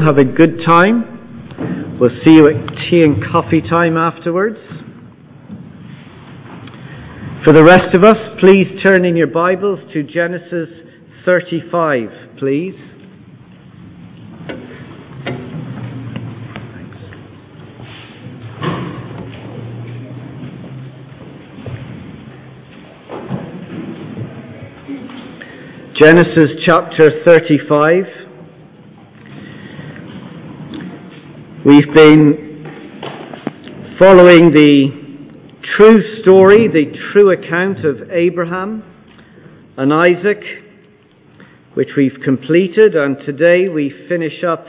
Have a good time. We'll see you at tea and coffee time afterwards. For the rest of us, please turn in your Bibles to Genesis 35, please. Genesis chapter 35. We've been following the true story, the true account of Abraham and Isaac, which we've completed, and today we finish up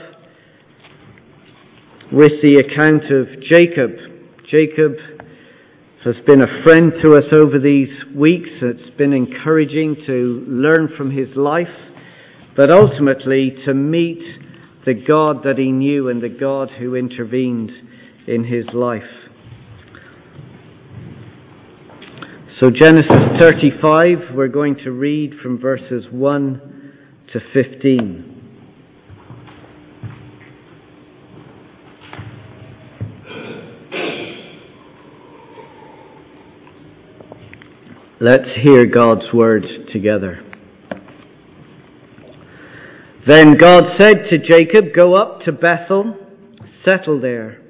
with the account of Jacob. Jacob has been a friend to us over these weeks. It's been encouraging to learn from his life, but ultimately to meet the God that he knew and the God who intervened in his life. So, Genesis 35, we're going to read from verses 1 to 15. Let's hear God's word together. Then God said to Jacob, Go up to Bethel, settle there,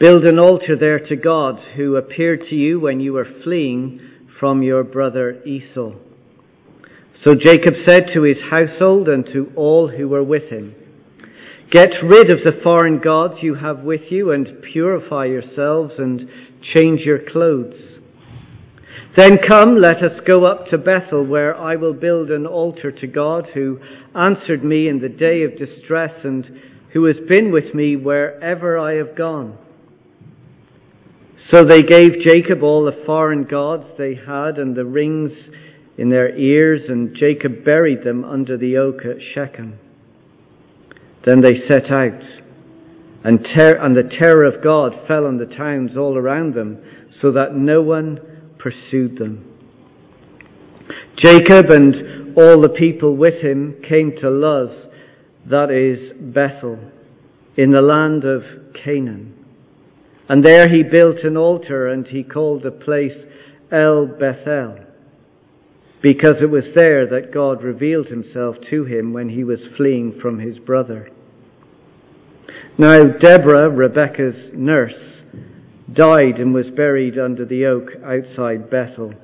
build an altar there to God, who appeared to you when you were fleeing from your brother Esau. So Jacob said to his household and to all who were with him, Get rid of the foreign gods you have with you and purify yourselves and change your clothes. Then come, let us go up to Bethel, where I will build an altar to God, who answered me in the day of distress and who has been with me wherever I have gone. So they gave Jacob all the foreign gods they had and the rings in their ears, and Jacob buried them under the oak at Shechem. Then they set out, and, ter- and the terror of God fell on the towns all around them, so that no one pursued them. Jacob and all the people with him came to Luz, that is Bethel, in the land of Canaan. And there he built an altar and he called the place El Bethel, because it was there that God revealed himself to him when he was fleeing from his brother. Now Deborah, Rebekah's nurse, died and was buried under the oak outside Bethel.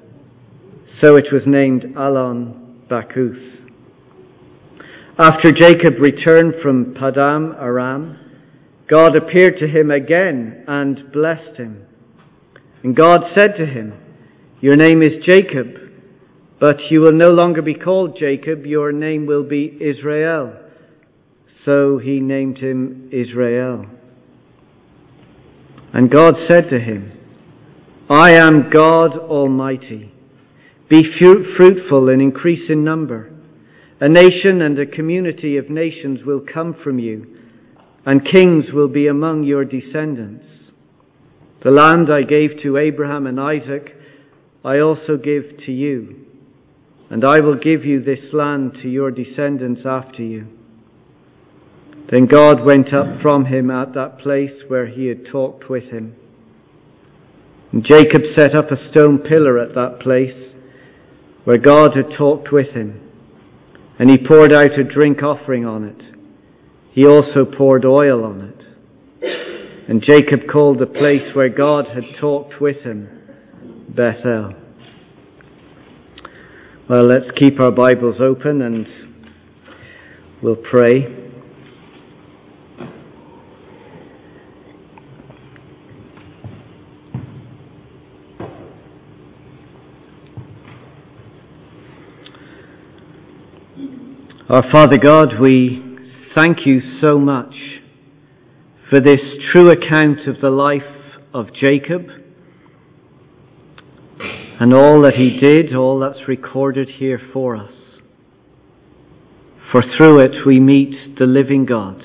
So it was named Allon Bachuth. After Jacob returned from Paddan Aram, God appeared to him again and blessed him. And God said to him, Your name is Jacob, but you will no longer be called Jacob, your name will be Israel. So he named him Israel. And God said to him, I am God Almighty. Be fruitful and increase in number. A nation and a community of nations will come from you, and kings will be among your descendants. The land I gave to Abraham and Isaac, I also give to you, and I will give you this land to your descendants after you. Then God went up from him at that place where he had talked with him. And Jacob set up a stone pillar at that place where God had talked with him. And he poured out a drink offering on it. He also poured oil on it. And Jacob called the place where God had talked with him Bethel. Well, let's keep our Bibles open and we'll pray. Our Father God, we thank you so much for this true account of the life of Jacob and all that he did, all that's recorded here for us. For through it we meet the living God,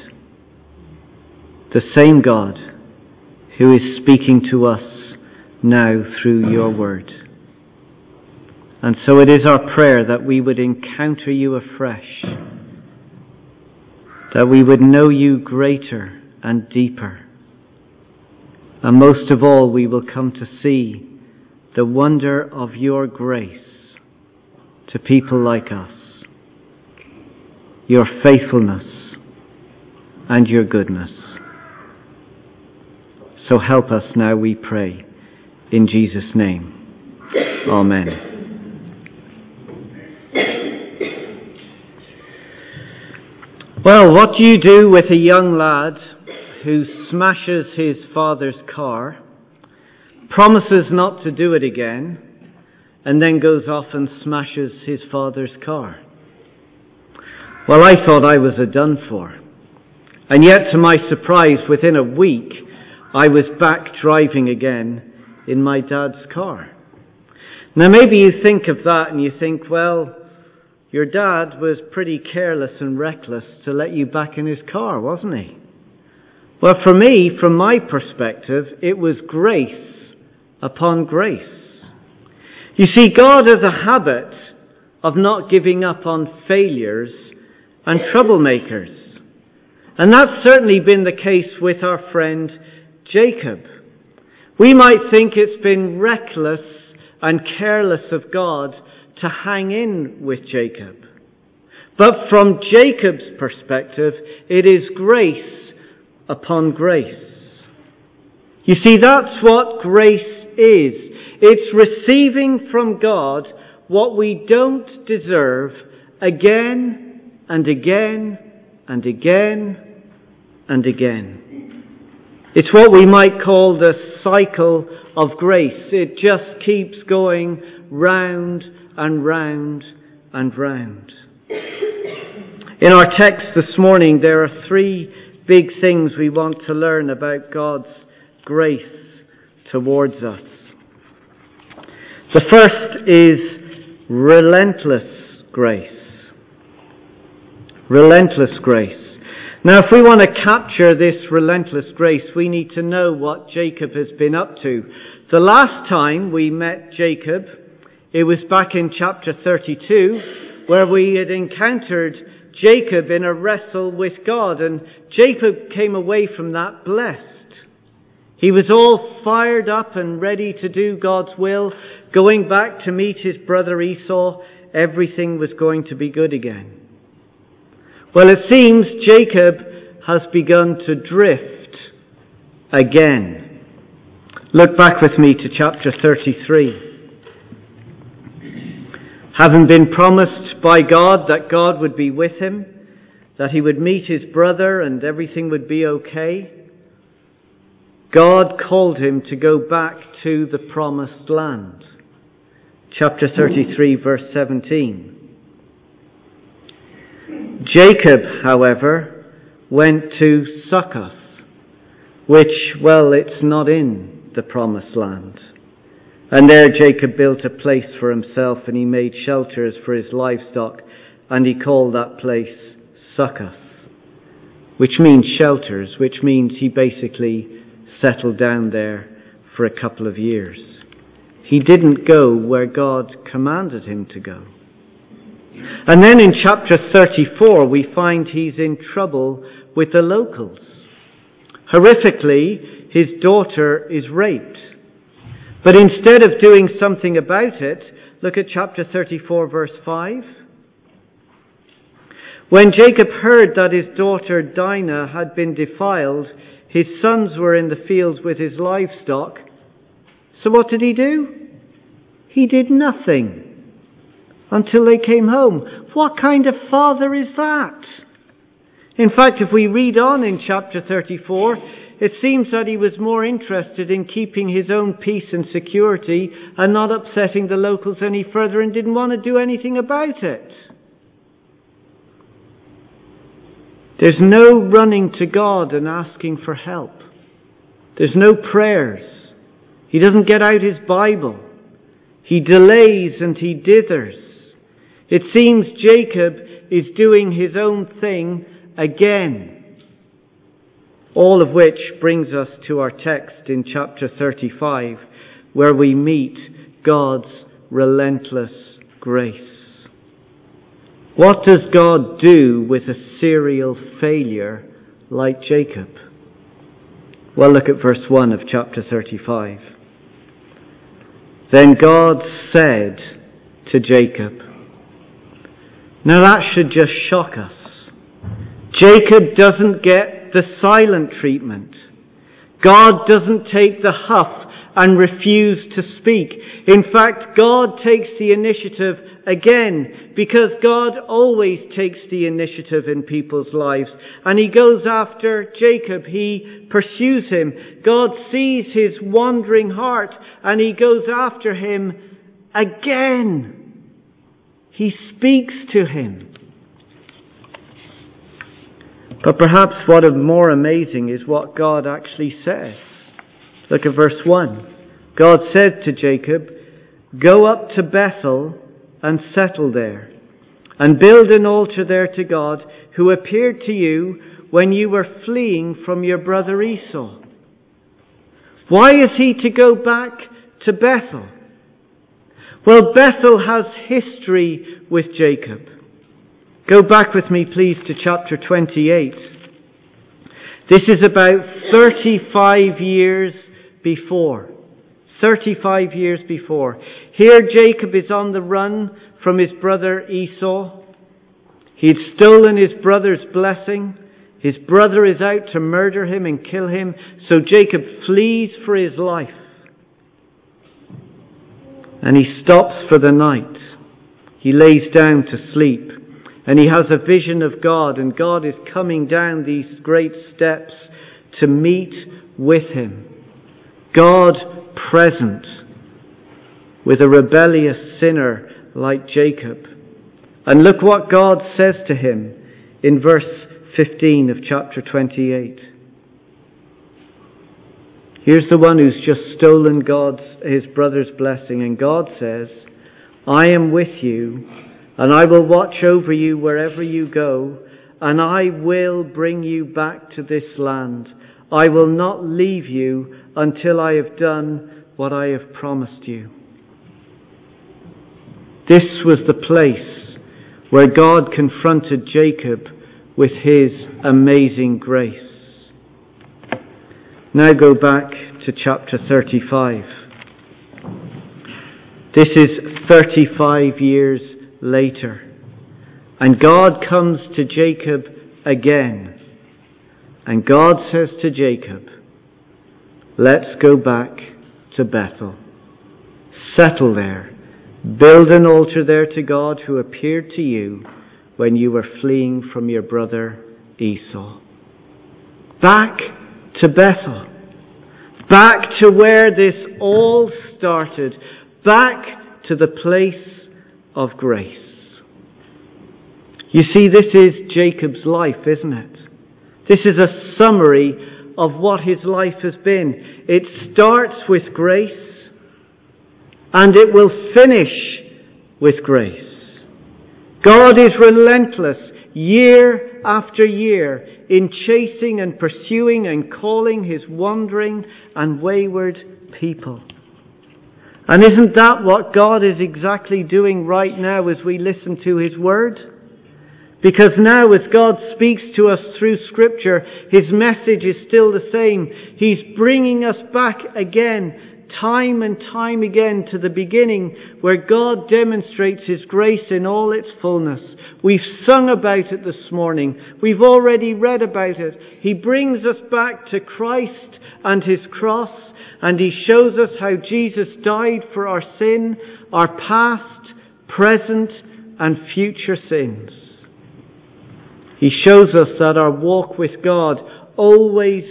the same God who is speaking to us now through your word. And so it is our prayer that we would encounter you afresh, that we would know you greater and deeper. And most of all, we will come to see the wonder of your grace to people like us, your faithfulness and your goodness. So help us now, we pray, in Jesus' name. Amen. Well, what do you do with a young lad who smashes his father's car, promises not to do it again, and then goes off and smashes his father's car? Well, I thought I was a done for. And yet, to my surprise, within a week, I was back driving again in my dad's car. Now, maybe you think of that and you think, well, your dad was pretty careless and reckless to let you back in his car, wasn't he? Well, for me, from my perspective, it was grace upon grace. You see, God has a habit of not giving up on failures and troublemakers. And that's certainly been the case with our friend Jacob. We might think it's been reckless and careless of God to hang in with Jacob. But from Jacob's perspective, it is grace upon grace. You see, that's what grace is. It's receiving from God what we don't deserve again and again and again and again. It's what we might call the cycle of grace. It just keeps going round and round and round. In our text this morning, there are three big things we want to learn about God's grace towards us. The first is relentless grace. Relentless grace. Now, if we want to capture this relentless grace, we need to know what Jacob has been up to. The last time we met Jacob, it was back in chapter 32 where we had encountered Jacob in a wrestle with God and Jacob came away from that blessed. He was all fired up and ready to do God's will, going back to meet his brother Esau. Everything was going to be good again. Well, it seems Jacob has begun to drift again. Look back with me to chapter 33 having been promised by God that God would be with him, that he would meet his brother and everything would be okay, God called him to go back to the promised land. Chapter 33, verse 17. Jacob, however, went to Succoth, which, well, it's not in the promised land. And there Jacob built a place for himself, and he made shelters for his livestock, and he called that place Succoth, which means shelters, which means he basically settled down there for a couple of years. He didn't go where God commanded him to go. And then in chapter 34, we find he's in trouble with the locals. Horrifically, his daughter is raped. But instead of doing something about it, look at chapter 34, verse 5. When Jacob heard that his daughter Dinah had been defiled, his sons were in the fields with his livestock. So what did he do? He did nothing until they came home. What kind of father is that? In fact, if we read on in chapter 34, it seems that he was more interested in keeping his own peace and security and not upsetting the locals any further and didn't want to do anything about it. There's no running to God and asking for help. There's no prayers. He doesn't get out his Bible. He delays and he dithers. It seems Jacob is doing his own thing again. All of which brings us to our text in chapter 35, where we meet God's relentless grace. What does God do with a serial failure like Jacob? Well, look at verse 1 of chapter 35. Then God said to Jacob, Now that should just shock us. Jacob doesn't get the silent treatment. God doesn't take the huff and refuse to speak. In fact, God takes the initiative again because God always takes the initiative in people's lives. And he goes after Jacob. He pursues him. God sees his wandering heart and he goes after him again. He speaks to him. But perhaps what is more amazing is what God actually says. Look at verse 1. God said to Jacob, Go up to Bethel and settle there, and build an altar there to God, who appeared to you when you were fleeing from your brother Esau. Why is he to go back to Bethel? Well, Bethel has history with Jacob. Go back with me, please, to chapter 28. This is about 35 years before. 35 years before. Here Jacob is on the run from his brother Esau. He'd stolen his brother's blessing. His brother is out to murder him and kill him, so Jacob flees for his life. And he stops for the night. He lays down to sleep. And he has a vision of God, and God is coming down these great steps to meet with him. God present with a rebellious sinner like Jacob. And look what God says to him in verse 15 of chapter 28. Here's the one who's just stolen God's, his brother's blessing, and God says, I am with you, and I will watch over you wherever you go, and I will bring you back to this land. I will not leave you until I have done what I have promised you. This was the place where God confronted Jacob with his amazing grace. Now go back to chapter 35. This is 35 years later. And God comes to Jacob again. And God says to Jacob, Let's go back to Bethel. Settle there. Build an altar there to God who appeared to you when you were fleeing from your brother Esau. Back to Bethel. Back to where this all started. Back to the place of grace. You see, this is Jacob's life, isn't it? This is a summary of what his life has been. It starts with grace and it will finish with grace. God is relentless year after year in chasing and pursuing and calling his wandering and wayward people. And isn't that what God is exactly doing right now as we listen to his word? Because now as God speaks to us through scripture, his message is still the same. He's bringing us back again time and time again to the beginning where God demonstrates His grace in all its fullness. We've sung about it this morning. We've already read about it. He brings us back to Christ and His cross and He shows us how Jesus died for our sin, our past, present and future sins. He shows us that our walk with God always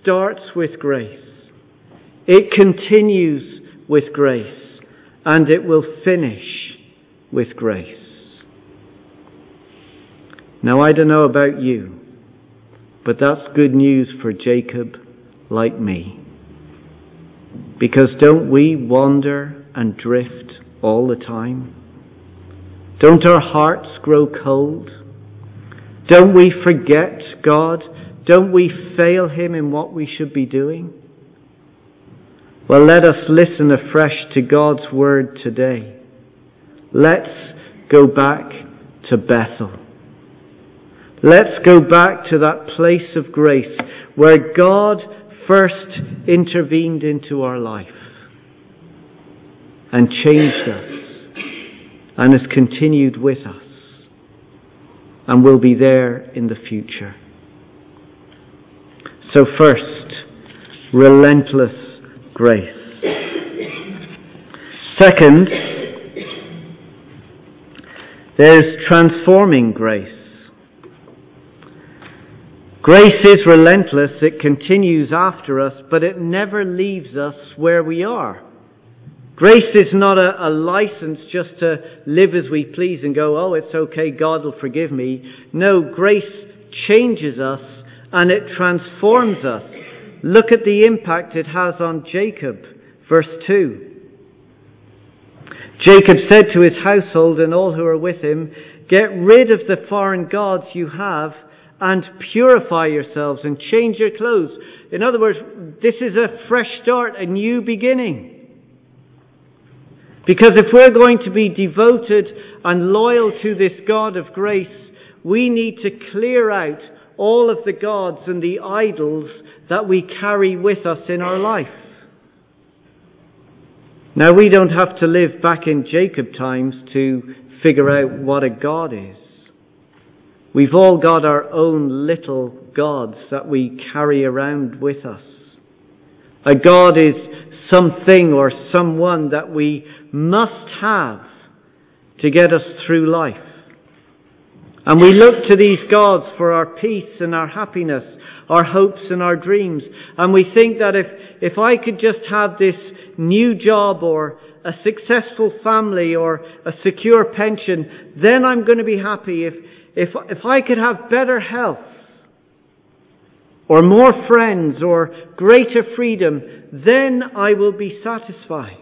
starts with grace. It continues with grace and it will finish with grace. Now, I don't know about you, but that's good news for Jacob like me. Because don't we wander and drift all the time? Don't our hearts grow cold? Don't we forget God? Don't we fail Him in what we should be doing? Well, let us listen afresh to God's word today. Let's go back to Bethel. Let's go back to that place of grace where God first intervened into our life and changed us and has continued with us and will be there in the future. So, first, relentless grace. Second, there's transforming grace. Grace is relentless, it continues after us, but it never leaves us where we are. Grace is not a, a, license just to live as we please and go, oh, it's okay, God will forgive me. No, grace changes us and it transforms us. Look at the impact it has on Jacob. Verse 2. Jacob said to his household and all who are with him, Get rid of the foreign gods you have and purify yourselves and change your clothes. In other words, this is a fresh start, a new beginning. Because if we're going to be devoted and loyal to this God of grace, we need to clear out all of the gods and the idols that we carry with us in our life. Now, we don't have to live back in Jacob times to figure out what a God is. We've all got our own little gods that we carry around with us. A God is something or someone that we must have to get us through life. And we look to these gods for our peace and our happiness, our hopes and our dreams. And we think that if, if I could just have this new job or a successful family or a secure pension, then I'm going to be happy. If, if, if I could have better health or more friends or greater freedom, then I will be satisfied.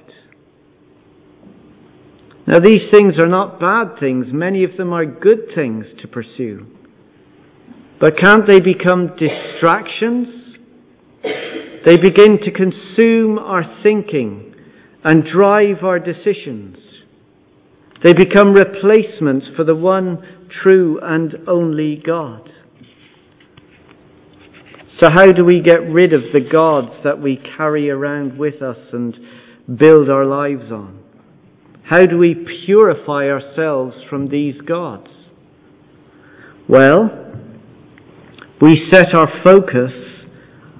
Now, these things are not bad things. Many of them are good things to pursue. But can't they become distractions? They begin to consume our thinking and drive our decisions. They become replacements for the one true and only God. So, how do we get rid of the gods that we carry around with us and build our lives on? How do we purify ourselves from these gods? Well, we set our focus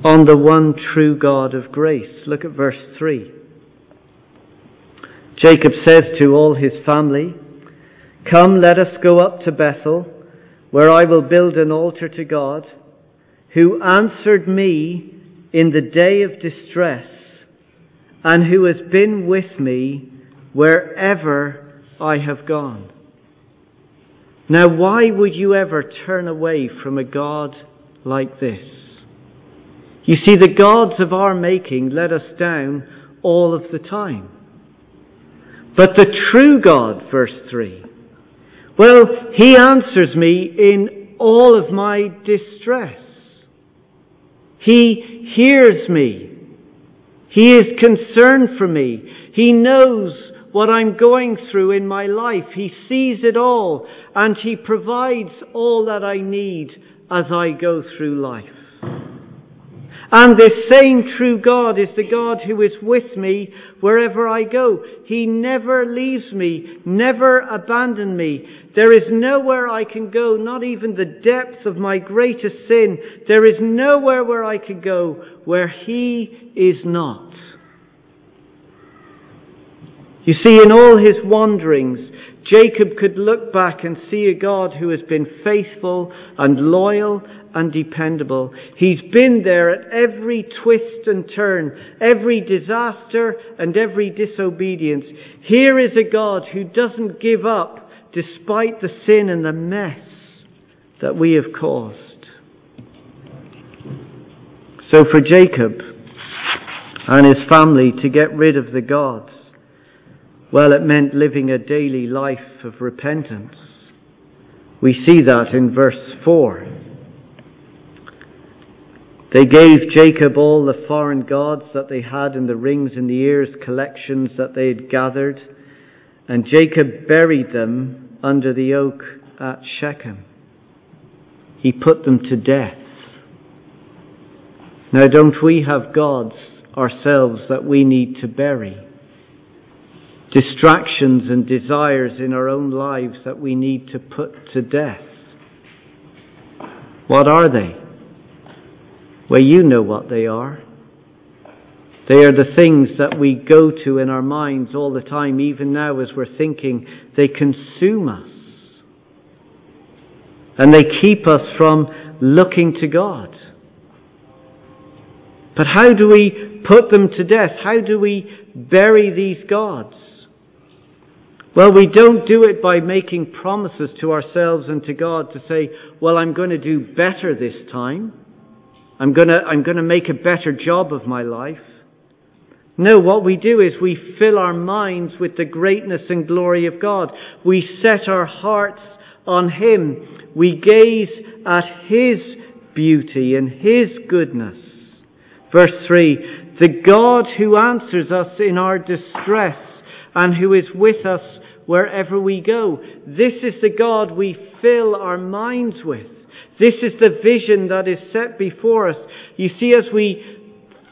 on the one true God of grace. Look at verse 3. Jacob says to all his family, Come, let us go up to Bethel, where I will build an altar to God, who answered me in the day of distress, and who has been with me wherever I have gone. Now, why would you ever turn away from a God like this? You see, the gods of our making let us down all of the time. But the true God, verse 3, well, He answers me in all of my distress. He hears me. He is concerned for me. He knows what I'm going through in my life. He sees it all and He provides all that I need as I go through life. And this same true God is the God who is with me wherever I go. He never leaves me, never abandons me. There is nowhere I can go, not even the depths of my greatest sin. There is nowhere where I can go where He is not. You see, in all his wanderings, Jacob could look back and see a God who has been faithful and loyal and dependable. He's been there at every twist and turn, every disaster and every disobedience. Here is a God who doesn't give up despite the sin and the mess that we have caused. So for Jacob and his family to get rid of the gods, well, it meant living a daily life of repentance. We see that in verse 4. They gave Jacob all the foreign gods that they had in the rings and the ears collections that they had gathered, and Jacob buried them under the oak at Shechem. He put them to death. Now, don't we have gods ourselves that we need to bury? Distractions and desires in our own lives that we need to put to death. What are they? Well, you know what they are. They are the things that we go to in our minds all the time, even now as we're thinking. They consume us. And they keep us from looking to God. But how do we put them to death? How do we bury these gods? Well, we don't do it by making promises to ourselves and to God to say, well, I'm going to do better this time. I'm going to, I'm going to make a better job of my life. No, what we do is we fill our minds with the greatness and glory of God. We set our hearts on Him. We gaze at His beauty and His goodness. Verse 3 The God who answers us in our distress and who is with us wherever we go. This is the God we fill our minds with. This is the vision that is set before us. You see, as we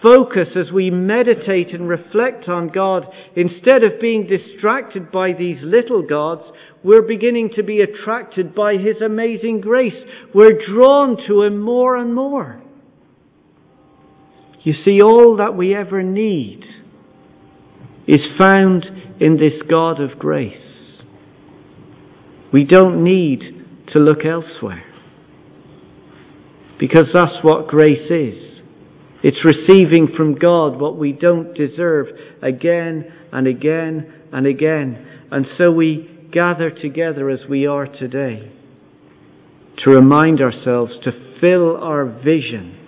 focus, as we meditate and reflect on God, instead of being distracted by these little gods, we're beginning to be attracted by His amazing grace. We're drawn to Him more and more. You see, all that we ever need is found in this God of grace. We don't need to look elsewhere. Because that's what grace is. It's receiving from God what we don't deserve again and again and again. And so we gather together as we are today to remind ourselves to fill our vision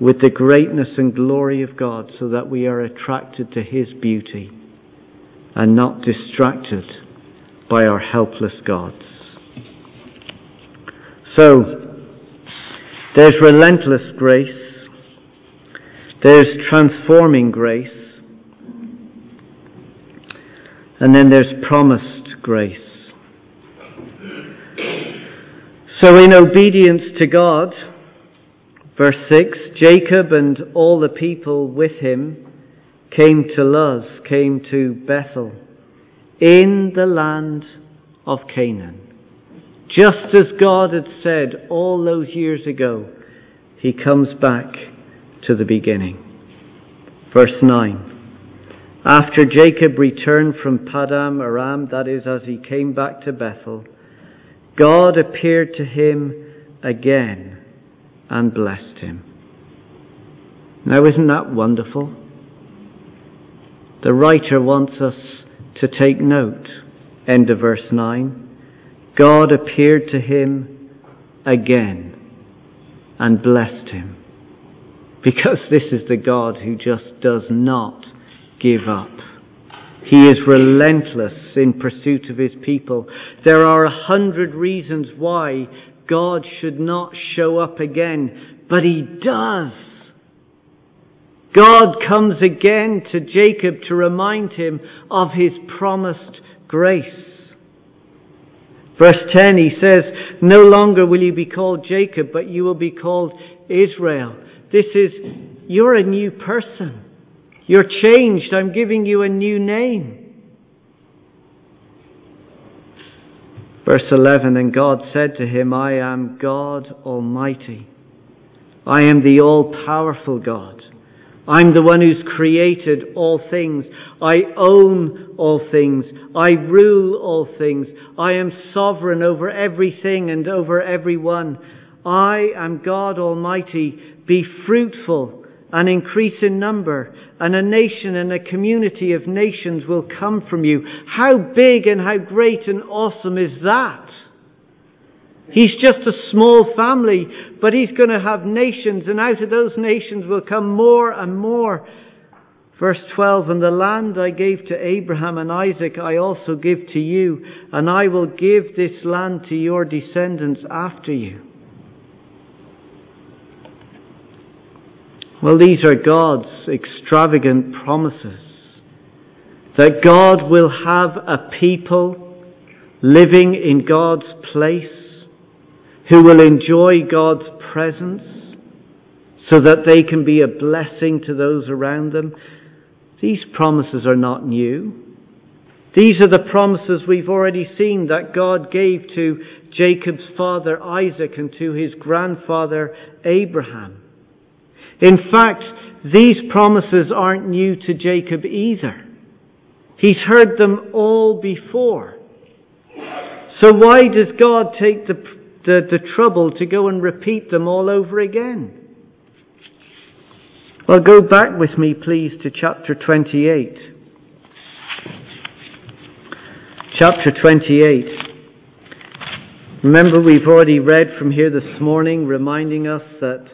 with the greatness and glory of God so that we are attracted to His beauty and not distracted by our helpless gods. So, there's relentless grace there's transforming grace. And then there's promised grace. So, in obedience to God, verse 6 Jacob and all the people with him came to Luz, came to Bethel, in the land of Canaan. Just as God had said all those years ago, he comes back to the beginning. Verse 9. After Jacob returned from Paddan Aram, that is, as he came back to Bethel, God appeared to him again and blessed him. Now, isn't that wonderful? The writer wants us to take note. End of verse 9. God appeared to him again and blessed him. Because this is the God who just does not give up. He is relentless in pursuit of his people. There are a hundred reasons why God should not show up again, but he does. God comes again to Jacob to remind him of his promised grace. Verse 10, he says, No longer will you be called Jacob, but you will be called Israel. This is, you're a new person. You're changed. I'm giving you a new name. Verse 11 And God said to him, I am God Almighty. I am the all powerful God. I'm the one who's created all things. I own all things. I rule all things. I am sovereign over everything and over everyone. I am God Almighty. Be fruitful and increase in number, and a nation and a community of nations will come from you. How big and how great and awesome is that? He's just a small family, but he's going to have nations, and out of those nations will come more and more. Verse 12, And the land I gave to Abraham and Isaac I also give to you, and I will give this land to your descendants after you. Well, these are God's extravagant promises that God will have a people living in God's place, who will enjoy God's presence so that they can be a blessing to those around them. These promises are not new. These are the promises we've already seen that God gave to Jacob's father Isaac and to his grandfather Abraham. In fact, these promises aren't new to Jacob either. He's heard them all before. So why does God take the, the, the trouble to go and repeat them all over again? Well, go back with me, please, to chapter 28. Chapter 28. Remember, we've already read from here this morning, reminding us that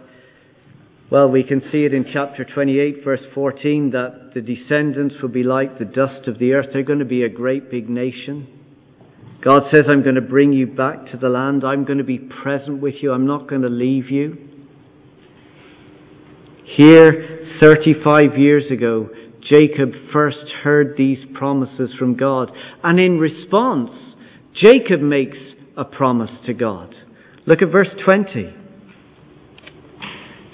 well, we can see it in chapter 28, verse 14, that the descendants will be like the dust of the earth. They're going to be a great big nation. God says, I'm going to bring you back to the land. I'm going to be present with you. I'm not going to leave you. Here, 35 years ago, Jacob first heard these promises from God. And in response, Jacob makes a promise to God. Look at verse 20.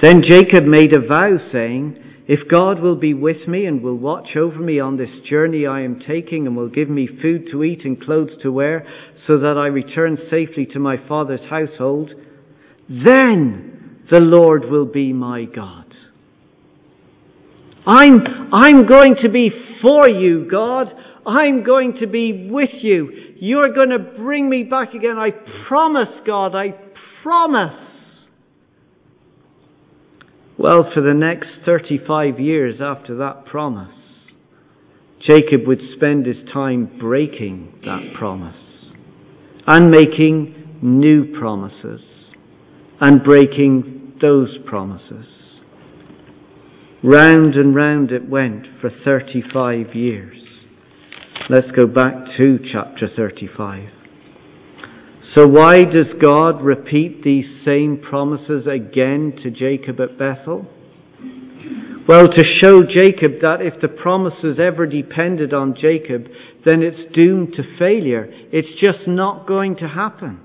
Then Jacob made a vow, saying, If God will be with me and will watch over me on this journey I am taking and will give me food to eat and clothes to wear, so that I return safely to my father's household, then the Lord will be my God. I'm, I'm going to be for you, God. I'm going to be with you. You're going to bring me back again. I promise, God. I promise. Well, for the next 35 years after that promise, Jacob would spend his time breaking that promise and making new promises and breaking those promises. Round and round it went for 35 years. Let's go back to chapter 35. So why does God repeat these same promises again to Jacob at Bethel? Well, to show Jacob that if the promises ever depended on Jacob, then it's doomed to failure. It's just not going to happen.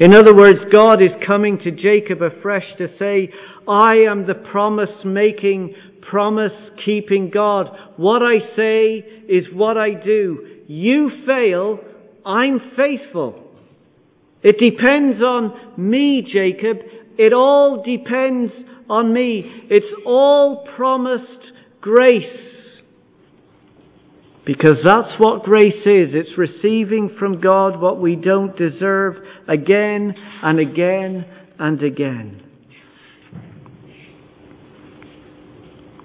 In other words, God is coming to Jacob afresh to say, I am the promise making, promise keeping God. What I say is what I do. You fail, I'm faithful. It depends on me, Jacob. It all depends on me. It's all promised grace. Because that's what grace is. It's receiving from God what we don't deserve again and again and again.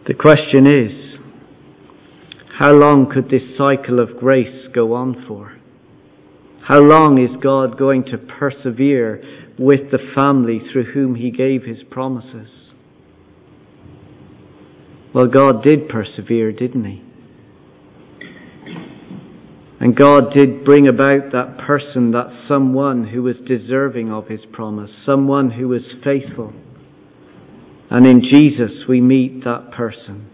The question is, how long could this cycle of grace go on for? How long is God going to persevere with the family through whom He gave His promises? Well, God did persevere, didn't He? And God did bring about that person, that someone who was deserving of His promise, someone who was faithful. And in Jesus we meet that person.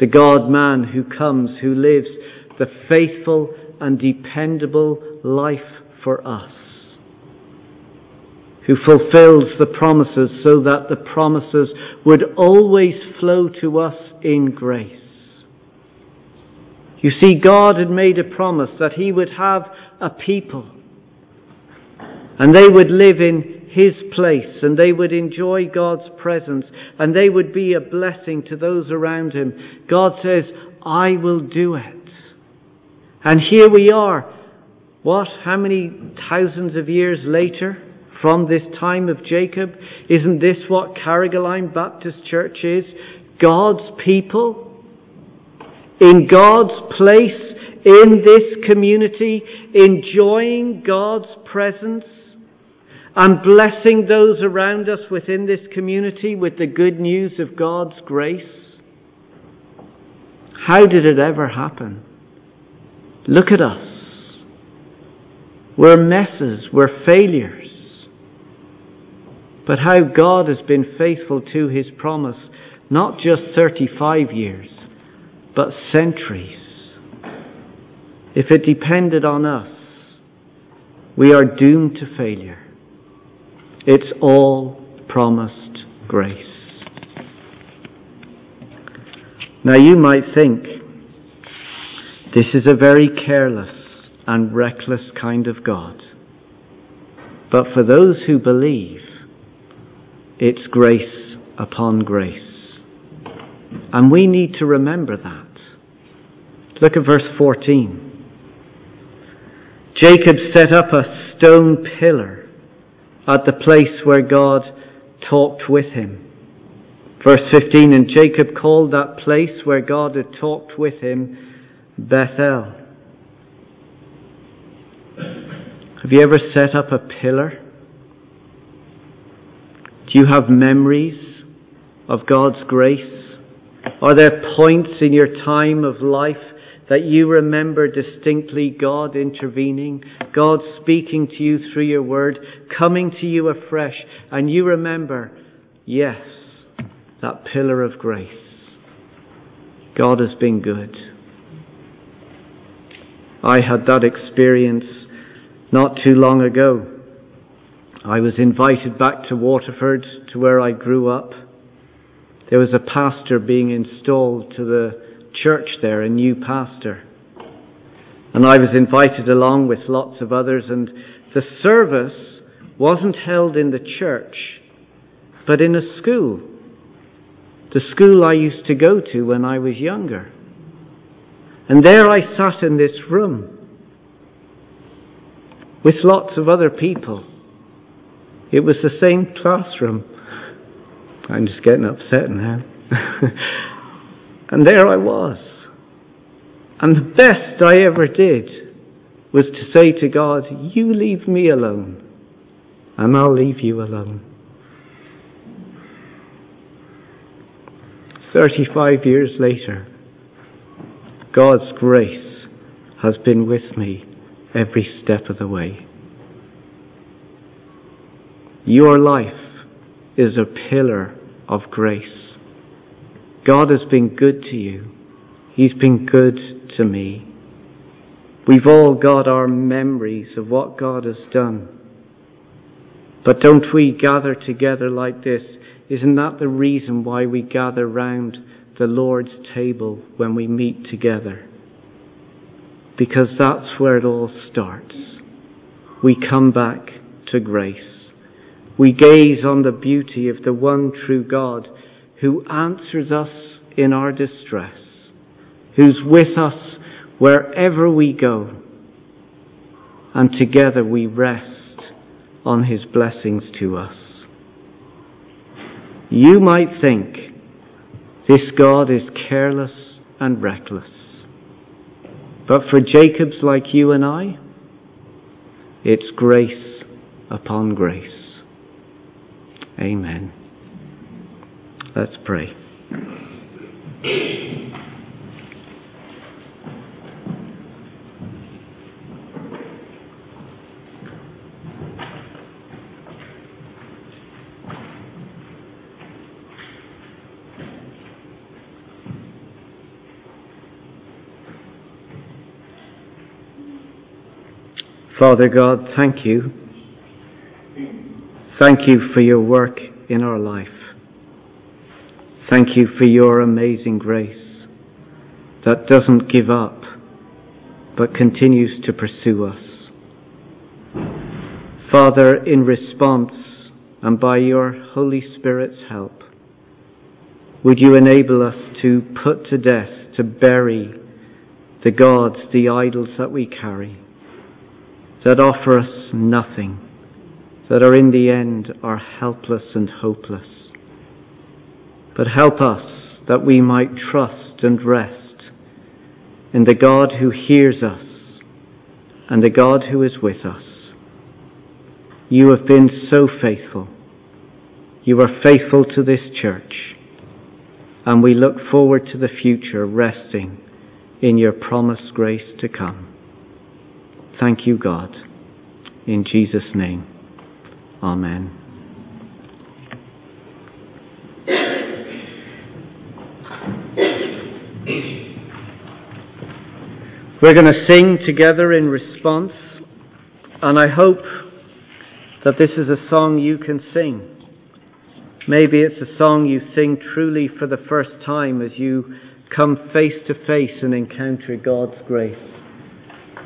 The God man who comes, who lives the faithful and dependable life for us, who fulfills the promises so that the promises would always flow to us in grace. You see, God had made a promise that He would have a people and they would live in His place and they would enjoy God's presence and they would be a blessing to those around Him. God says, I will do it. And here we are, what, how many thousands of years later from this time of Jacob? Isn't this what Carrigaline Baptist Church is? God's people in God's place in this community, enjoying God's presence and blessing those around us within this community with the good news of God's grace. How did it ever happen? Look at us. We're messes, we're failures. But how God has been faithful to His promise, not just 35 years, but centuries. If it depended on us, we are doomed to failure. It's all promised grace. Now you might think this is a very careless and reckless kind of God. But for those who believe, it's grace upon grace. And we need to remember that. Look at verse 14. Jacob set up a stone pillar at the place where God talked with him. Verse 15, and Jacob called that place where God had talked with him Bethel. Have you ever set up a pillar? Do you have memories of God's grace? Are there points in your time of life that you remember distinctly God intervening, God speaking to you through your word, coming to you afresh, and you remember, yes, that pillar of grace. God has been good. I had that experience not too long ago. I was invited back to Waterford, to where I grew up. There was a pastor being installed to the church there, a new pastor. And I was invited along with lots of others, and the service wasn't held in the church, but in a school. The school I used to go to when I was younger. And there I sat in this room with lots of other people. It was the same classroom. I'm just getting upset now. and there I was. And the best I ever did was to say to God, You leave me alone, and I'll leave you alone. 35 years later, God's grace has been with me every step of the way. Your life is a pillar of grace. God has been good to you. He's been good to me. We've all got our memories of what God has done. But don't we gather together like this? Isn't that the reason why we gather round the Lord's table when we meet together? Because that's where it all starts. We come back to grace. We gaze on the beauty of the one true God who answers us in our distress, who's with us wherever we go, and together we rest on his blessings to us. You might think this God is careless and reckless. But for Jacobs like you and I, it's grace upon grace. Amen. Let's pray. Father God, thank you. Thank you for your work in our life. Thank you for your amazing grace that doesn't give up but continues to pursue us. Father, in response and by your Holy Spirit's help, would you enable us to put to death, to bury the gods, the idols that we carry, that offer us nothing, that are in the end are helpless and hopeless. But help us that we might trust and rest in the God who hears us and the God who is with us. You have been so faithful. You are faithful to this church, and we look forward to the future resting in your promised grace to come. Thank you, God. In Jesus' name, Amen. We're going to sing together in response And I hope that this is a song you can sing. Maybe it's a song you sing truly for the first time as you come face to face and encounter God's grace.